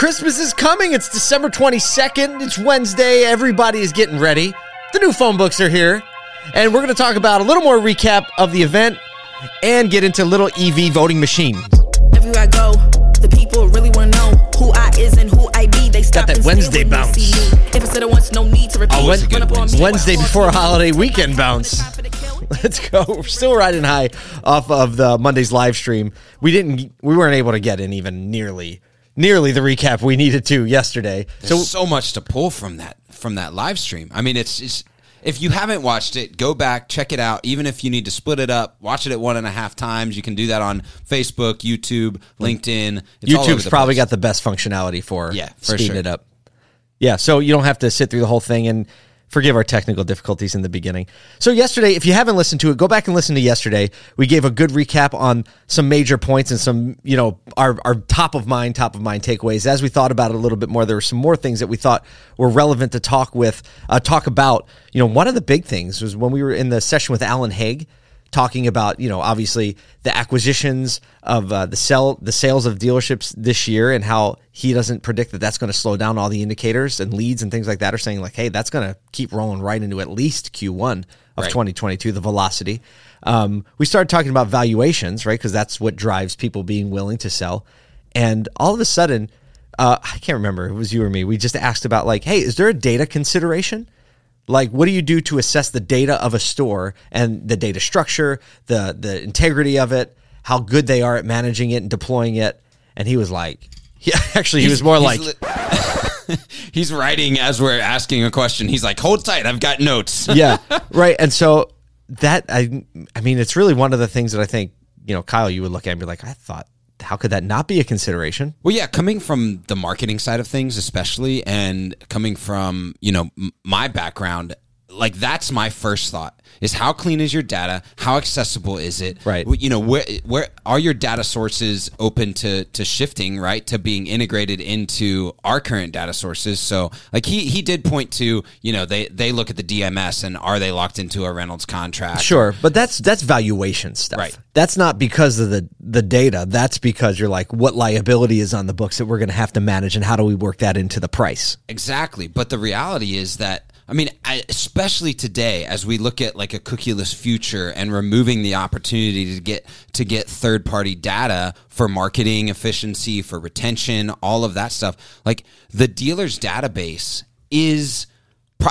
Christmas is coming. It's December 22nd. It's Wednesday. Everybody is getting ready. The new phone books are here. And we're going to talk about a little more recap of the event and get into little EV voting machines. Everywhere I go, the people really want to know who I is and who I be. They stop that and Wednesday bounce. see me. If I said it once, no need to repeat. Oh, Wed- Run up Wednesday before a holiday weekend bounce. Let's go. We're still riding high off of the Monday's live stream. We didn't we weren't able to get in even nearly nearly the recap we needed to yesterday. There's So so much to pull from that from that live stream. I mean, it's, it's if you haven't watched it, go back, check it out. Even if you need to split it up, watch it at one and a half times. You can do that on Facebook, YouTube, LinkedIn. It's YouTube's probably got the best functionality for Yeah, for speeding sure. it up. Yeah, so you don't have to sit through the whole thing and forgive our technical difficulties in the beginning. So yesterday, if you haven't listened to it, go back and listen to yesterday. We gave a good recap on some major points and some, you know, our, our top of mind, top of mind takeaways. As we thought about it a little bit more, there were some more things that we thought were relevant to talk with, uh, talk about. You know, one of the big things was when we were in the session with Alan Haig talking about you know obviously the acquisitions of uh, the sell the sales of dealerships this year and how he doesn't predict that that's going to slow down all the indicators and leads and things like that are saying like hey that's going to keep rolling right into at least Q1 of Right. 2022 the velocity. Um, we started talking about valuations right? Because that's what drives people being willing to sell. And all of a sudden uh, I can't remember it was you or me we just asked about like hey is there a data consideration like what do you do to assess the data of a store and the data structure the the integrity of it how good they are at managing it and deploying it and he was like yeah actually he was more like He's li- he's writing as we're asking a question. He's like, "Hold tight, I've got notes." yeah right and so that i i mean it's really one of the things that i think you know kyle you would look at and be like i thought how could that not be a consideration? Well, yeah, coming from the marketing side of things, especially, and coming from you know my background, like that's my first thought: is how clean is your data? How accessible is it? Right. You know, where where are your data sources open to to shifting? Right, to being integrated into our current data sources. So, like he he did point to you know they they look at the DMS and are they locked into a Reynolds contract? Sure, but that's that's valuation stuff. Right. That's not because of the the data. That's because you're like, what liability is on the books that we're going to have to manage, and how do we work that into the price? Exactly. But the reality is that, I mean, I, especially today, as we look at like a cookieless future and removing the opportunity to get to get third party data for marketing efficiency, for retention, all of that stuff, like the dealer's database is.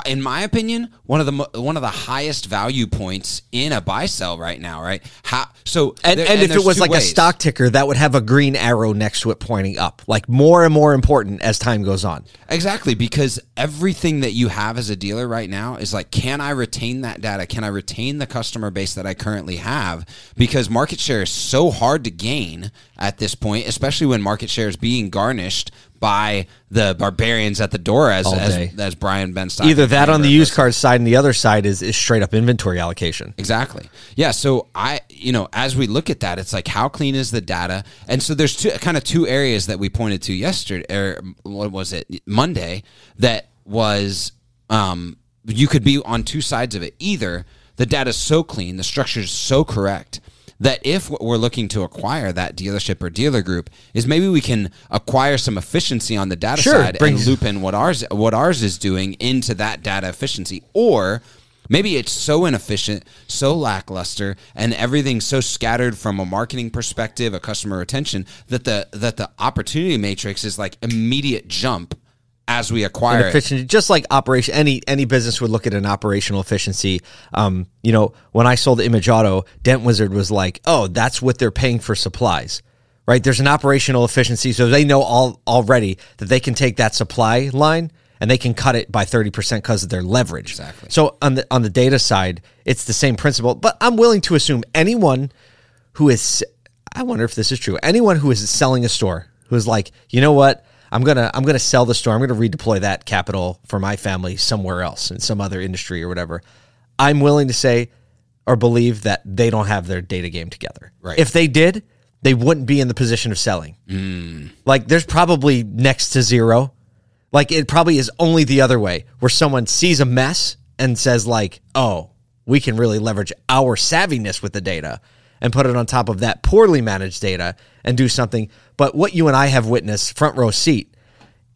In my opinion, one of the one of the highest value points in a buy sell right now, right? How so? And, there- and if it was like a stock ticker, that would have a green arrow next to it pointing up, like more and more important as time goes on. Exactly, because everything that you have as a dealer right now is like, can I retain that data? Can I retain the customer base that I currently have? Because market share is so hard to gain at this point, especially when market share is being garnished by the barbarians at the door, as All as, day. as Brian Benstock. Either that on the used was- car side, and the other side is is straight up inventory allocation. Exactly. Yeah. So I, you know, as we look at that, it's like how clean is the data? And so there's two kind of two areas that we pointed to yesterday, or what was it, Monday, that was um, you could be on two sides of it. Either the data's so clean, the structure is so correct that if what we're looking to acquire that dealership or dealer group is maybe we can acquire some efficiency on the data Sure, side brings- and loop in what ours what ours is doing into that data efficiency. Or maybe it's so inefficient so lackluster and everything's so scattered from a marketing perspective a customer retention that the that the opportunity matrix is like immediate jump as we acquire efficiency, just like operation. Any any business would look at an operational efficiency. Um, you know, when I sold Image Auto, Dent Wizard was like, "Oh, that's what they're paying for supplies." Right? There's an operational efficiency, so they know all already that they can take that supply line and they can cut it by 30% because of their leverage. Exactly. So on the on the data side, it's the same principle, but I'm willing to assume anyone who is I wonder if this is true. Anyone who is selling a store who is like, "You know what? I'm gonna I'm gonna sell the store. I'm gonna redeploy that capital for my family somewhere else in some other industry or whatever. I'm willing to say or believe that they don't have their data game together. Right. If they did, they wouldn't be in the position of selling. Hmm. Like there's probably next to zero. Like it probably is only the other way where someone sees a mess and says like, "Oh, we can really leverage our savviness with the data and put it on top of that poorly managed data and do something." But what you and I have witnessed front row seat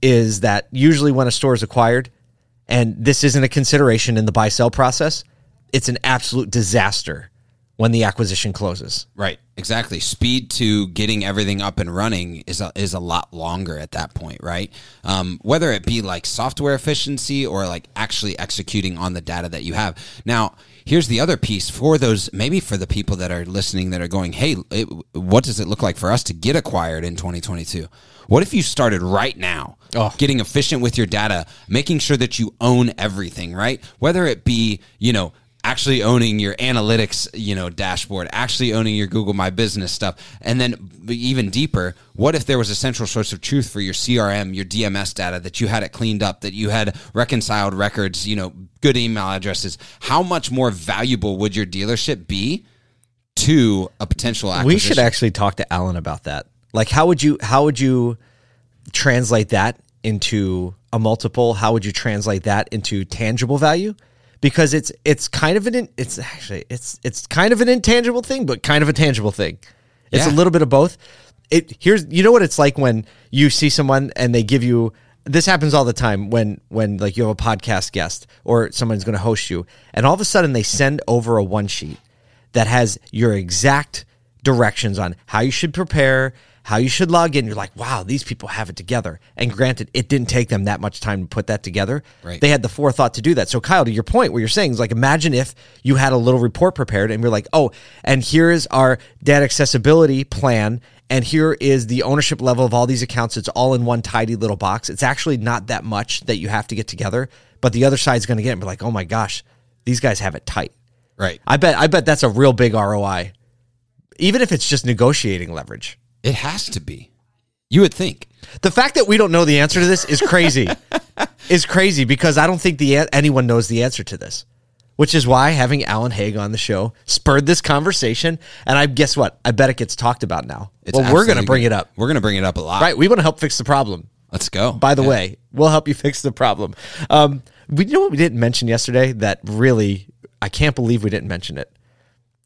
is that usually when a store is acquired, and this isn't a consideration in the buy sell process, it's an absolute disaster when the acquisition closes. Right. Exactly. Speed to getting everything up and running is a, is a lot longer at that point, right? Um, whether it be like software efficiency or like actually executing on the data that you have. Now, here's the other piece for those maybe for the people that are listening that are going, "Hey, it, what does it look like for us to get acquired in 2022?" What if you started right now, Oh. getting efficient with your data, making sure that you own everything, right? Whether it be, you know, actually owning your analytics, you know, dashboard, actually owning your Google My Business stuff, and then even deeper, what if there was a central source of truth for your CRM, your DMS data that you had it cleaned up, that you had reconciled records, you know, good email addresses? How much more valuable would your dealership be to a potential acquisition? We should actually talk to Alan about that. Like, how would you how would you translate that into a multiple? How would you translate that into tangible value? Because it's it's kind of an in- it's actually it's it's kind of an intangible thing, but kind of a tangible thing. It's a little bit of both. It here's you know what it's like when you see someone and they give you this happens all the time when when like you have a podcast guest or someone's going to host you and all of a sudden they send over a one sheet that has your exact directions on how you should prepare, how you should log in. You're like, wow, these people have it together. And granted, it didn't take them that much time to put that together. Right. They had the forethought to do that. So, Kyle, to your point, what you're saying is like, imagine if you had a little report prepared and you're like, oh, and here is our data accessibility plan. And here is the ownership level of all these accounts. It's all in one tidy little box. It's actually not that much that you have to get together, but the other side's going to get it and be like, oh my gosh, these guys have it tight. right. I bet I bet that's a real big ROI. Even if it's just negotiating leverage. It has to be. You would think. The fact that we don't know the answer to this is crazy. is crazy because I don't think the anyone knows the answer to this. Which is why having Alan Haig on the show spurred this conversation and I guess what? I bet it gets talked about now. It's well, we're going to bring good. it up. We're going to bring it up a lot. Right? We want to help fix the problem. Let's go. By the Yeah. way, we'll help you fix the problem. Um, we you know what we didn't mention yesterday that really I can't believe we didn't mention it.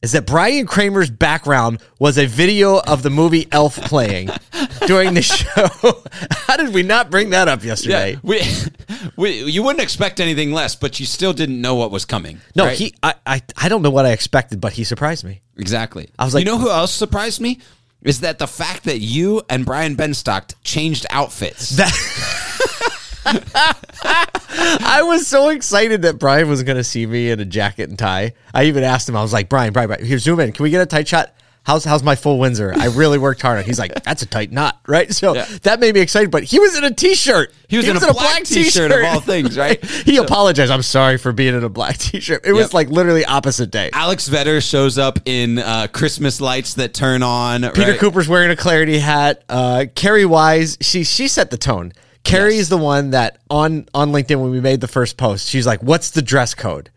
Is that Brian Kramer's background was a video of the movie Elf playing during the show? How did we not bring that up yesterday? Yeah, we, we, you wouldn't expect anything less, but you still didn't know what was coming. No, right? he. I, I. I don't know what I expected, but he surprised me. exactly. I was like- you know who else surprised me is that the fact that you and Brian Benstock changed outfits. That. I was so excited that Brian was going to see me in a jacket and tie. I even asked him. I was like, Brian, Brian, Brian, here, zoom in. Can we get a tight shot? How's how's my full Windsor? I really worked hard on. He's like, that's a tight knot, right? So Yeah. that made me excited. But he was in a t-shirt. He was in a black t-shirt of all things, right? he apologized. I'm sorry for being in a black t-shirt. It was like literally opposite day. Alex Vetter shows up in uh, Christmas lights that turn on. Peter right? Cooper's wearing a clarity hat. Uh, Kerri Wise, she she set the tone. Kerri Yes. is the one that on on LinkedIn when we made the first post, she's like, "What's the dress code?"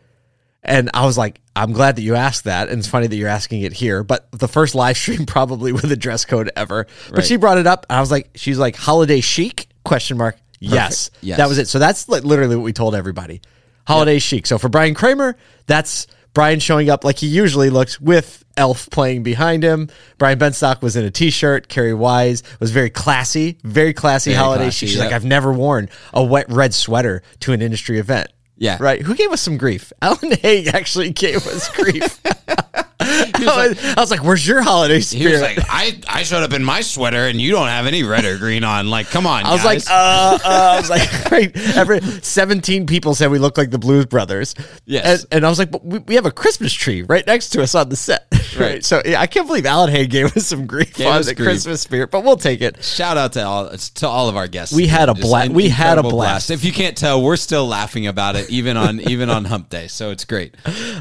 And I was like, "I'm glad that you asked that." And it's funny that you're asking it here. But the first live stream probably with a dress code ever. But Right. she brought it up, and I was like, "She's like holiday chic?" Question mark. Yes, Yes. that was it. So that's li- literally what we told everybody. Holiday chic. So for Brian Kramer, that's Brian showing up like he usually looks with Elf playing behind him. Brian Benstock was in a t-shirt. Kerri Wise was very classy, very classy Very holiday classy. She's yep. like, I've never worn a wet red sweater to an industry event. Yeah. Right. Who gave us some grief? Alan Haig actually gave us grief. I, was, I was like, "Where's your holiday He spirit?" was like, I, I showed up in my sweater and you don't have any red or green on. Like, come on, I was guys. like, uh, uh, I was like, right. Every seventeen people said we look like the Blues Brothers. Yes. and, and I was like, but we, we have a Christmas tree right next to us on the set. Right. Right. So yeah, I can't believe Alan Haig gave us some grief Gave on the grief. Christmas spirit, but we'll take it. Shout out to all to all of our guests. We had a Just bla- an we had a incredible blast. If you can't tell, we're still laughing about it, even on even on Hump Day. So it's great.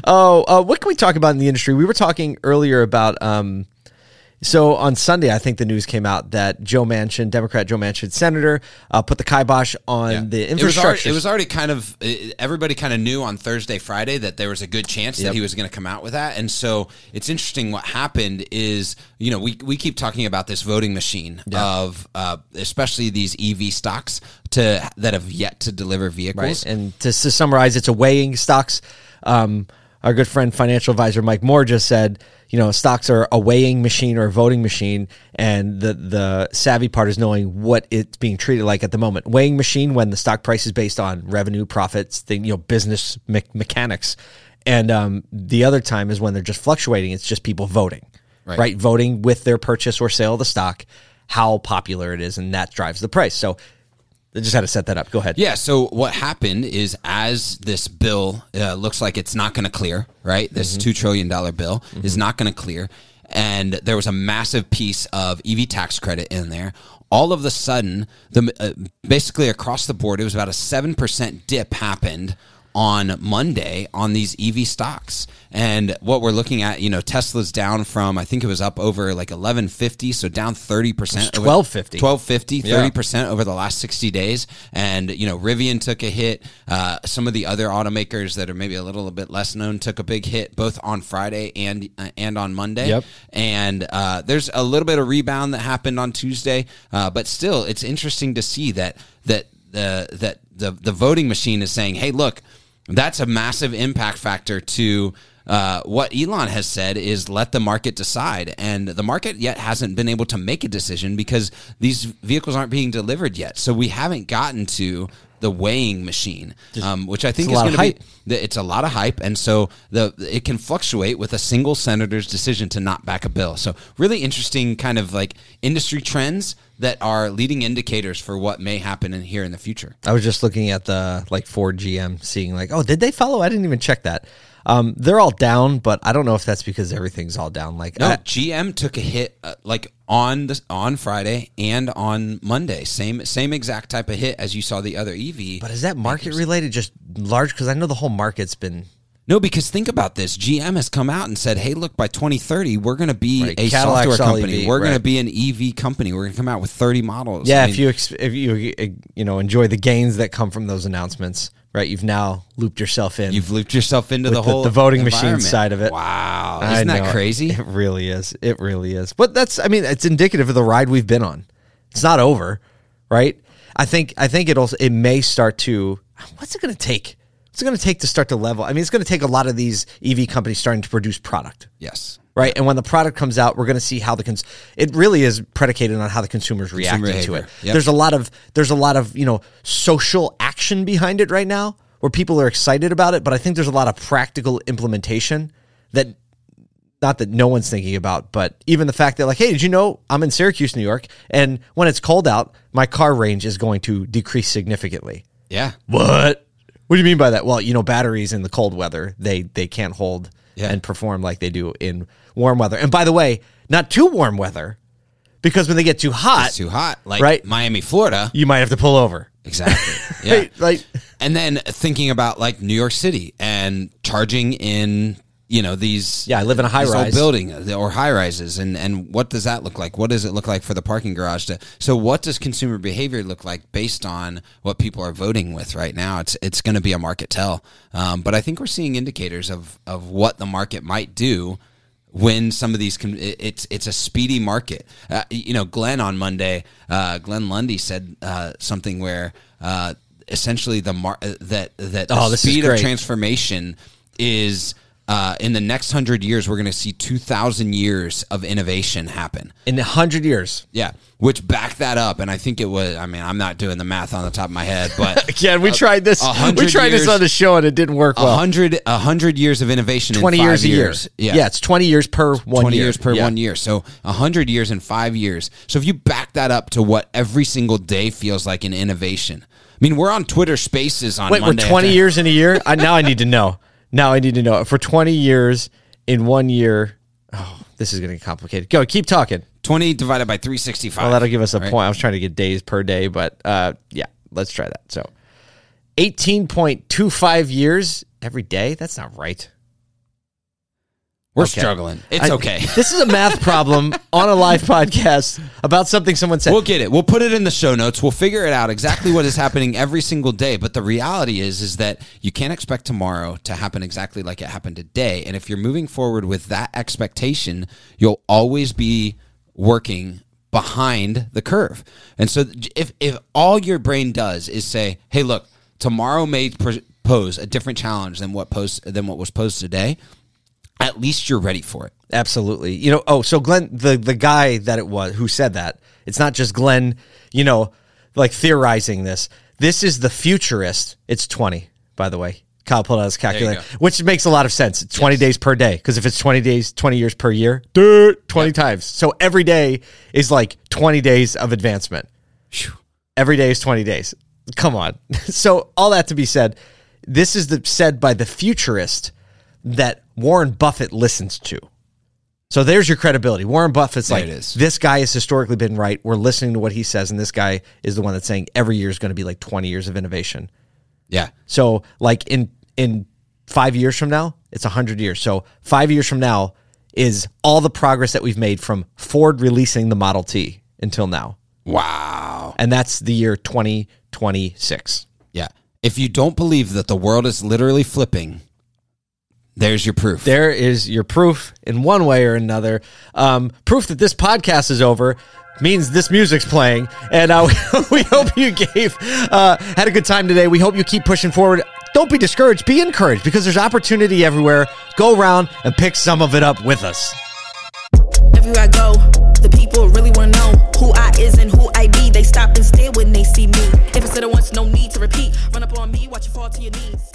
Oh, uh, what can we talk about in the industry? We were talking earlier about. Um, so on Sunday, I think the news came out that Joe Manchin, Democrat Joe Manchin, senator, uh, put the kibosh on the It was, already, infrastructure. it was already kind of everybody kind of knew on Thursday, Friday that there was a good chance Yep. that he was going to come out with that, and so it's interesting. What happened is, you know, we we keep talking about this voting machine of uh, especially these EV stocks to that have yet to deliver vehicles. Right. And to, to summarize, it's a weighing stocks. Um, our good friend financial advisor Mike Moore just said, you know, stocks are a weighing machine or a voting machine, and the the savvy part is knowing what it's being treated like at the moment. Weighing machine when the stock price is based on revenue, profits, the, you know, business me- mechanics, and um, the other time is when they're just fluctuating. It's just people voting, Right. right? Voting with their purchase or sale of the stock, how popular it is, and that drives the price. So. I just had to set that up. Go ahead. Yeah. So what happened is, as this bill uh, looks like it's not going to clear, right? This two trillion dollar bill is not going to clear, and there was a massive piece of EV tax credit in there. All of a sudden, the uh, basically across the board, it was about a seven percent dip happened on Monday on these EV stocks. And what we're looking at, you know, Tesla's down from I think it was up over like 1150, so down 30%. It's 1250. 1250, 30% over the last 60 days. And, you know, Rivian took a hit. Uh, some of the other automakers that are maybe a little bit less known took a big hit both on Friday and uh, and on Monday. Yep. And uh, there's a little bit of rebound that happened on Tuesday, uh, but still, it's interesting to see that that the that the the voting machine is saying, "Hey, look, that's a massive impact factor to." Uh, what Elon has said is let the market decide, and the market yet hasn't been able to make a decision because these vehicles aren't being delivered yet. So we haven't gotten to the weighing machine, um, which I think is going to be it's a lot of hype, and so the it can fluctuate with a single senator's decision to not back a bill. So really interesting kind of like industry trends that are leading indicators for what may happen in here in the future. I was just looking at the like Ford GM, seeing like, oh, did they follow? I didn't even check that. Um, they're all down, but I don't know if that's because everything's all down. Like, No, I- GM took a hit uh, like on the on Friday and on Monday. Same same exact type of hit as you saw the other EV. but is that market related? Just large? Because I know the whole market's been No, because think about this. GM has come out and said, "Hey, look, by 2030, we're going to be Right. a Cadillac's software company. EV, we're going to be an EV company. We're going to come out with 30 models." yeah. I mean, if you ex- if you uh, you know enjoy the gains that come from those announcements, right? You've now looped yourself in. You've looped yourself into the the- whole the voting machine side of it. Wow, isn't know. that crazy? It really is. It really is. But that's I mean, it's indicative of the ride we've been on. It's not over, right? I think I think it'll it may start to what's it going to take? What's it going to take to start to level? I mean, it's going to take a lot of these EV companies starting to produce product. Yes. Right, and when the product comes out, we're going to see how the cons- it really is predicated on how the consumers reacting to it. Yep. There's a lot of there's a lot of you know social action behind it right now, where people are excited about it. But I think there's a lot of practical implementation that not that no one's thinking about, but even the fact that like, hey, did you know I'm in Syracuse, New York, and when it's cold out, my car range is going to decrease significantly. Yeah. What? What do you mean by that? Well, you know, batteries in the cold weather, they they can't hold Yeah. and perform like they do in warm weather. And by the way, not too warm weather, because when they get too hot, It's too hot. Like Right. Miami, Florida. you might have to pull over. Exactly. Yeah. Right? Like And then thinking about like New York City and charging in, you know, these Yeah, I live in a high rise building uh, or high rises and and what does that look like? What does it look like for the parking garage to So what does consumer behavior look like based on what people are voting with right now? It's it's going to be a market tell. Um, but I think we're seeing indicators of of what the market might do when some of these con- it's it's a speedy market. Uh, you know, Glenn on Monday, uh, Glenn Lundy said uh, something where uh, essentially the mar- uh, that that the Oh, speed of transformation is uh, in the next hundred years we're going to see two thousand years of innovation happen. in a hundred years. Yeah, which back that up, and I think it was. I mean, I'm not doing the math on the top of my head, but Again, we tried this. We hundred tried this on the show and it didn't work a well. hundred a hundred years of innovation. Twenty in five years a year. years. Yeah. it's twenty years per one 20 year. years per Yeah. one year. So 100 years in five years. So if you back that up to what every single day feels like an innovation. I mean, we're on Twitter Spaces on Wait, Monday. we're 20 after- years in a year? I, now I need to know. Now I need to know. For 20 years in one year, oh, this is going to get complicated. Go, keep talking. 20 divided by 365. Well, that'll give us a Right. point. I was trying to get days per day, but uh, yeah, let's try that. So 18.25 years every day? That's not right. We're Okay. struggling. It's I- okay. This is a math problem on a live podcast about something someone said. We'll get it. We'll put it in the show notes. We'll figure it out exactly what is happening every single day. But the reality is, is that you can't expect tomorrow to happen exactly like it happened today. And if you're moving forward with that expectation, you'll always be working behind the curve. And so if if all your brain does is say, "Hey, look, tomorrow may pose a different challenge than what posed than what was posed today, at least you're ready for it. Absolutely. You know, oh, so Glenn, the the guy that it was who said that, it's not just Glenn, you know, like theorizing this. This is the futurist. It's 20, by the way. Kyle pulled out his calculator, which makes a lot of sense. It's 20 days per day. Because if it's 20 days, 20 years per year, duh, 20 times. So every day is like 20 days of advancement. Phew. Every day is 20 days. Come on. So all that to be said, this is the said by the futurist that Warren Buffett listens to. So there's your credibility. Warren Buffett's There like, this guy has historically been right. We're listening to what he says, and this guy is the one that's saying every year is going to be like 20 years of innovation. Yeah. So like in in five years from now, it's hundred years. So five years from now is all the progress that we've made from Ford releasing the Model T until now, Wow. and that's the year 2026. Yeah. If you don't believe that the world is literally flipping, there's your proof. There is your proof in one way or another. Um, proof that this podcast is over means this music's playing, and uh, we hope you gave uh, had a good time today. We hope you keep pushing forward. Don't be discouraged. Be encouraged because there's opportunity everywhere. Go around and pick some of it up with us. Everywhere I go, the people really wanna know who I is and who I be. They stop and stare when they see me. If it's said it once, no need to repeat. Run up on me, watch you fall to your knees. Tip my hat.